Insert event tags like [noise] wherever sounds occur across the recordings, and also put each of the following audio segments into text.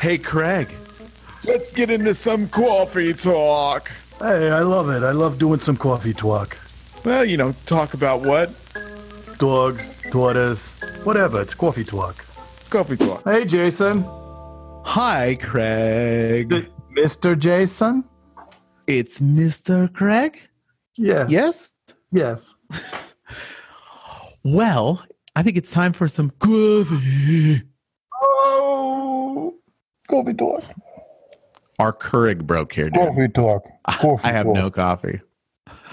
Hey, Craig, let's get into some coffee talk. Hey, I love it. I love doing some coffee talk. Well, you know, talk about what? Dogs, daughters, whatever. It's coffee talk. Coffee talk. Hey, Jason. Hi, Craig. Is it Mr. Jason? It's Mr. Craig? Yeah. Yes? Yes. [laughs] Well, I think it's time for some coffee. Coffee talk. Our Keurig broke here, dude. Coffee talk. Coffee I have talk. no coffee.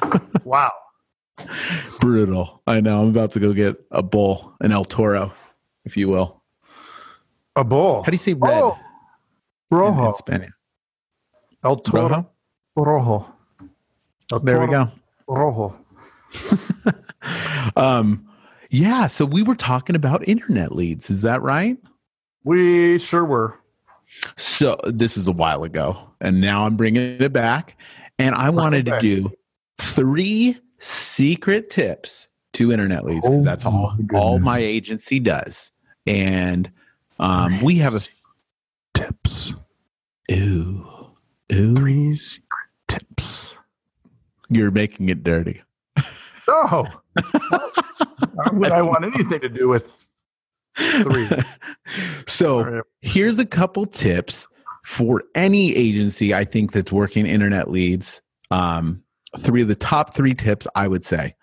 [laughs] Wow. Brutal. I know. I'm about to go get a bowl, an El Toro, if you will. A bowl. How do you say red Oh, in, rojo. in Spanish? El Toro. Rojo? Rojo. El There we go. Rojo. [laughs] Um, yeah. So we were talking about internet leads. Is that right? We sure were. So this is a while ago, and now I'm bringing it back. And I wanted to do three secret tips to internet leads because Oh, that's all my all my agency does. And um, we have a tips. ooh ooh. Three secret tips. You're making it dirty. No. [laughs] Why would I want anything to do with Three. [laughs] so here's a couple tips for any agency I think that's working internet leads. Um, three of the top three tips I would say.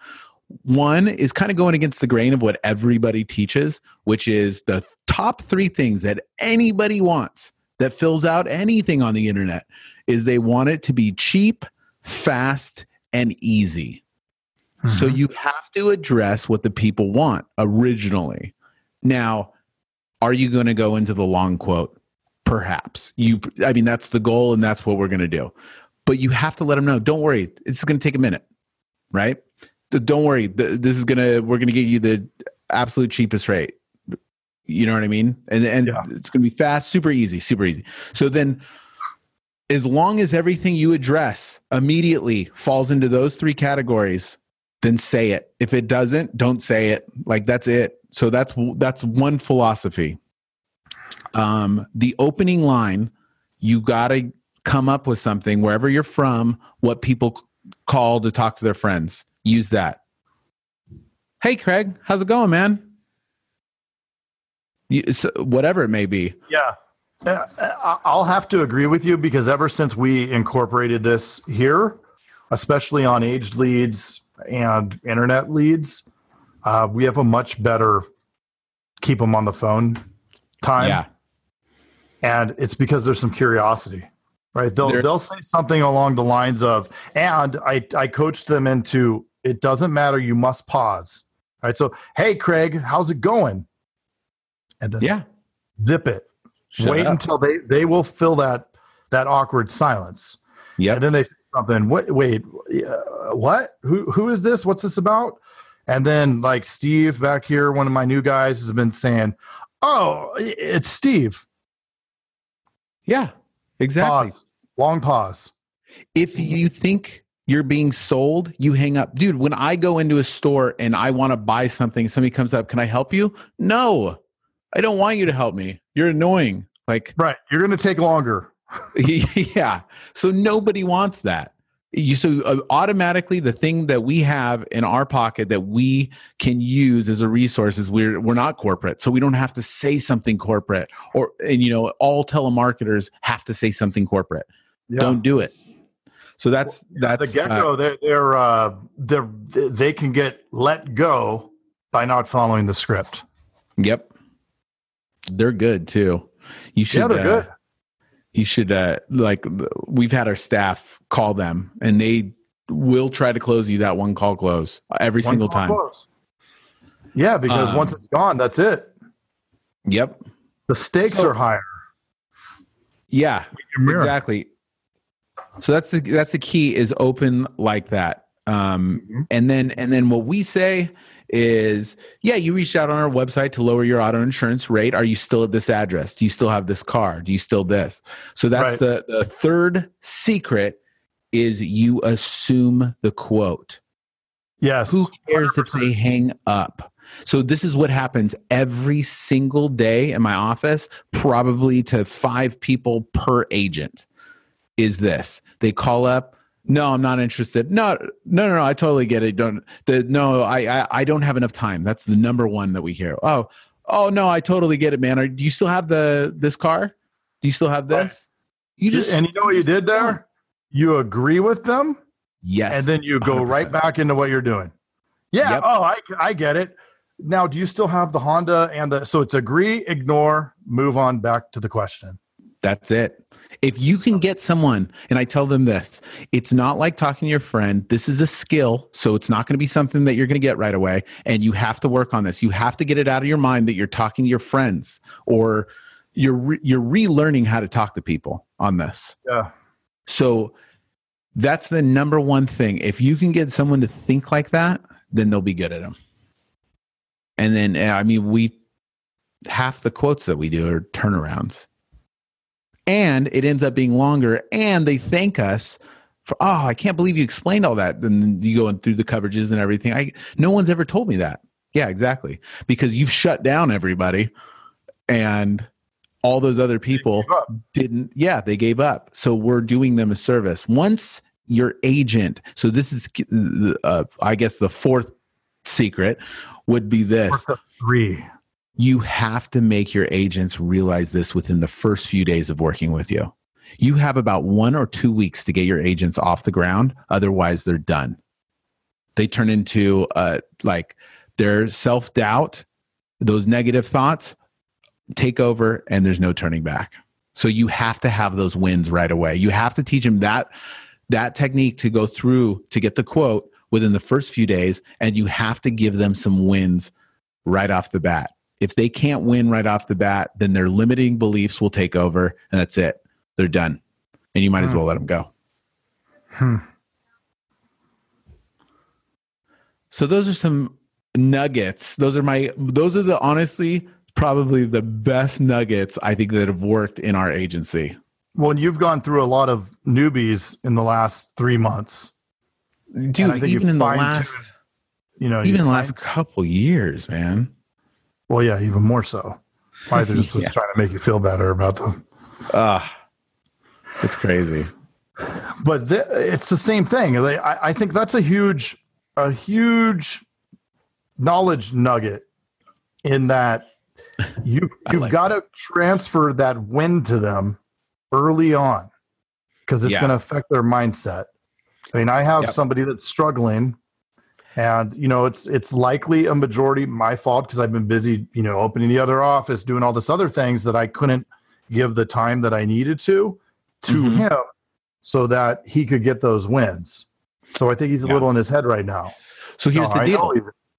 One is kind of going against the grain of what everybody teaches, which is the top three things that anybody wants that fills out anything on the internet is they want it to be cheap, fast, and easy. So Mm-hmm. you have to address what the people want originally. Now, are you going to go into the long quote? Perhaps. You I mean that's the goal and that's what we're going to do. But you have to let them know, don't worry, it's going to take a minute. Right? Don't worry, this is going to we're going to get you the absolute cheapest rate. You know what I mean? And and Yeah. it's going to be fast, super easy, super easy. So then as long as everything you address immediately falls into those three categories, then say it. If it doesn't, don't say it. Like that's it. So that's that's one philosophy. Um, the opening line, you got to come up with something wherever you're from, what people call to talk to their friends. Use that. Hey, Craig, how's it going, man? You, so, whatever it may be. Yeah. Uh, I'll have to agree with you because ever since we incorporated this here, especially on aged leads and internet leads, uh, we have a much better keep them on the phone time. Yeah. And it's because there's some curiosity, right? They'll, they'll say something along the lines of, and I, I coached them into it doesn't matter, you must pause. Right. So, hey, Craig, how's it going? And then Yeah. zip it. Shut Wait up. until they they will fill that that awkward silence, Yep. and then they say something. What? Wait, uh, what? Who who is this? What's this about? And then like Steve back here, one of my new guys has been saying, "Oh, it's Steve." yeah. Exactly. Pause. Long pause. if you think you're being sold, you hang up. Dude, when I go into a store and I want to buy something, somebody comes up, can I help you? No, I don't want you to help me. You're annoying. Like, Right. You're going to take longer. [laughs] yeah. So nobody wants that. You so uh, automatically the thing that we have in our pocket that we can use as a resource is we're we're not corporate, so we don't have to say something corporate. Or and you know all telemarketers have to say something corporate. Yeah. Don't do it. So that's that's the gecko uh, they're they're uh, they're they can get let go by not following the script. Yep. They're good too. You should yeah, they're uh, good. You should uh like we've had our staff call them and they will try to close you that one call close every One single time. close. Yeah, because Um, once it's gone, that's it. Yep. The stakes So- are higher. Yeah. Exactly. So that's the that's the key is open like that. Um Mhm. and then and then what we say is yeah you reached out on our website to lower your auto insurance rate are you still at this address do you still have this car do you still this so that's Right. the the third secret is you assume the quote Yes. who cares if they hang up So this is what happens every single day in my office, probably to five people per agent. Is this they call up? No, I'm not interested. No, no, no, no. I totally get it. Don't the no. I I, I don't have enough time. That's the number one that we hear. Oh, oh no, I totally get it, man. Are, do you still have the this car? Do you still have this? You just and you know what you did there? You agree with them, yes, and then you go 100%. right back into what you're doing. Yeah. Yep. Oh, I I get it. Now, do you still have the Honda and the so it's agree, ignore, move on back to the question. That's it. If you can get someone, and I tell them this, it's not like talking to your friend. This is a skill. So it's not going to be something that you're going to get right away. And you have to work on this. You have to get it out of your mind that you're talking to your friends or you're, re- you're relearning how to talk to people on this. Yeah. So that's the number one thing. If you can get someone to think like that, then they'll be good at them. And then, eh, I mean, we, half the quotes that we do are turnarounds and it ends up being longer and they thank us for oh i can't believe you explained all that and you going through the coverages and everything. I no one's ever told me that. Yeah exactly. Because you've shut down everybody and all those other people didn't yeah they gave up. So we're doing them a service. Once your agent so this is uh, i guess the fourth secret would be this. Three you have to make your agents realize this within the first few days of working with you. You have about one or two weeks to get your agents off the ground. Otherwise, they're done. They turn into uh, like their self doubt, those negative thoughts take over, and there's no turning back. So you have to have those wins right away. You have to teach them that that technique to go through to get the quote within the first few days, and you have to give them some wins right off the bat. If they can't win right off the bat, then their limiting beliefs will take over and that's it. They're done. And you might hmm. as well let them go. Hmm. So those are some nuggets. Those are my those are the honestly probably the best nuggets I think that have worked in our agency. Well, you've gone through a lot of newbies in the last three months. Dude, even in the last you know, even the last couple years, man. Well, yeah, even more so. Why they're just [laughs] yeah. trying to make you feel better about them. Ah, uh, it's crazy. But th- it's the same thing. I, I think that's a huge, a huge knowledge nugget in that you [laughs] you've like got to transfer that win to them early on because it's yeah. going to affect their mindset. I mean, I have yep. somebody that's struggling and you know it's it's likely a majority my fault because i've been busy you know opening the other office doing all this other things that i couldn't give the time that i needed to to mm-hmm. him so that he could get those wins so i think he's a yeah. little in his head right now so here's no, the deal.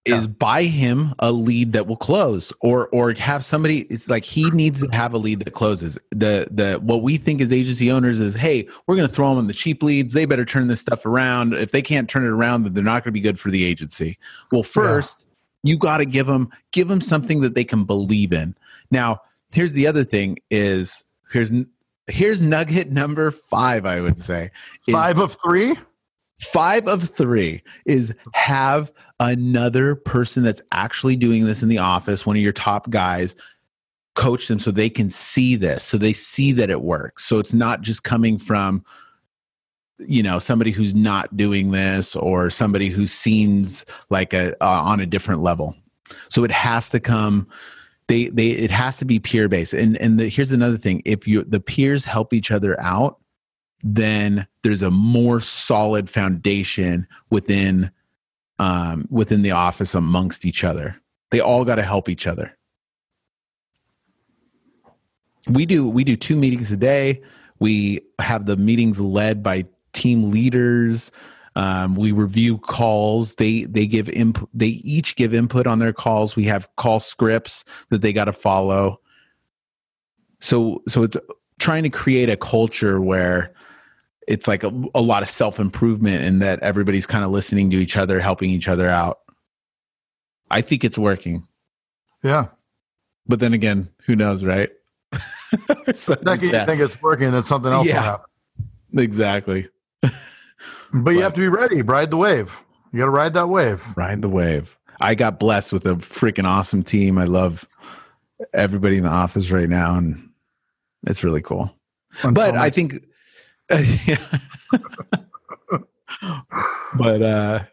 Is buy him a lead that will close or or have somebody it's like he needs to have a lead that closes. The the what we think as agency owners is hey we're going to throw them on the cheap leads. They better turn this stuff around. If they can't turn it around then they're not going to be good for the agency. Well first yeah. you got to give them give them something that they can believe in. Now here's the other thing is here's here's nugget number five i would say five of three? Five of three is have another person that's actually doing this in the office, one of your top guys, coach them so they can see this, so they see that it works. So it's not just coming from you know somebody who's not doing this or somebody who seems like a uh, on a different level. So it has to come they they it has to be peer based. And and the, here's another thing. If you the peers help each other out then there's a more solid foundation within um, within the office amongst each other. They all got to help each other. We do we do two meetings a day. We have the meetings led by team leaders. Um, we review calls. They they give input. They each give input on their calls. We have call scripts that they got to follow. So so it's trying to create a culture where it's like a, a lot of self improvement and that everybody's kind of listening to each other, helping each other out. I think it's working. Yeah. But then again, who knows, right? [laughs] Second you think it's working, then something else yeah, will happen. Exactly. but, [laughs] but you have to be ready. Ride the wave. You got to ride that wave. Ride the wave. I got blessed with a freaking awesome team. I love everybody in the office right now, and it's really cool. Until but I think. [laughs] but uh,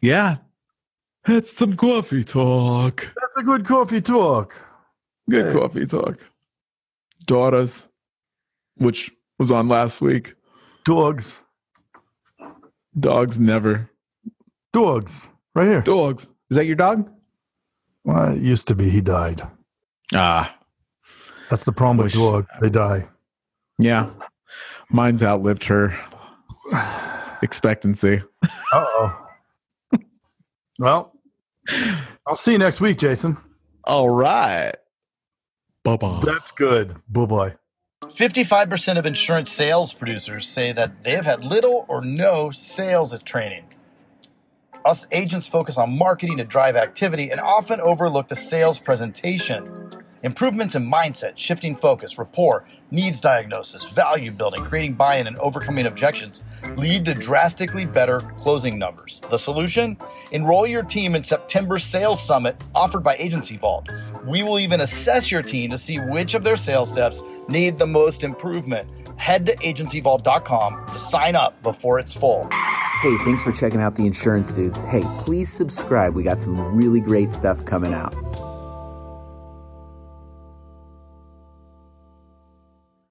yeah, that's some coffee talk. That's a good coffee talk. Good hey. coffee talk. Daughters, which was on last week. Dogs. Dogs never. Dogs. Right here. Dogs. Is that your dog? Well, it used to be. He died. Ah. That's the problem with dogs. They die. Yeah. Mine's outlived her expectancy. oh. well, I'll see you next week, Jason. All right. Bye bye. That's good. Bye bye. 55% of insurance sales producers say that they have had little or no sales training. Us agents focus on marketing to drive activity and often overlook the sales presentation. Improvements in mindset, shifting focus, rapport, needs diagnosis, value building, creating buy in, and overcoming objections lead to drastically better closing numbers. The solution? Enroll your team in September's Sales Summit offered by Agency Vault. We will even assess your team to see which of their sales steps need the most improvement. Head to agencyvault.com to sign up before it's full. Hey, thanks for checking out the insurance dudes. Hey, please subscribe. We got some really great stuff coming out.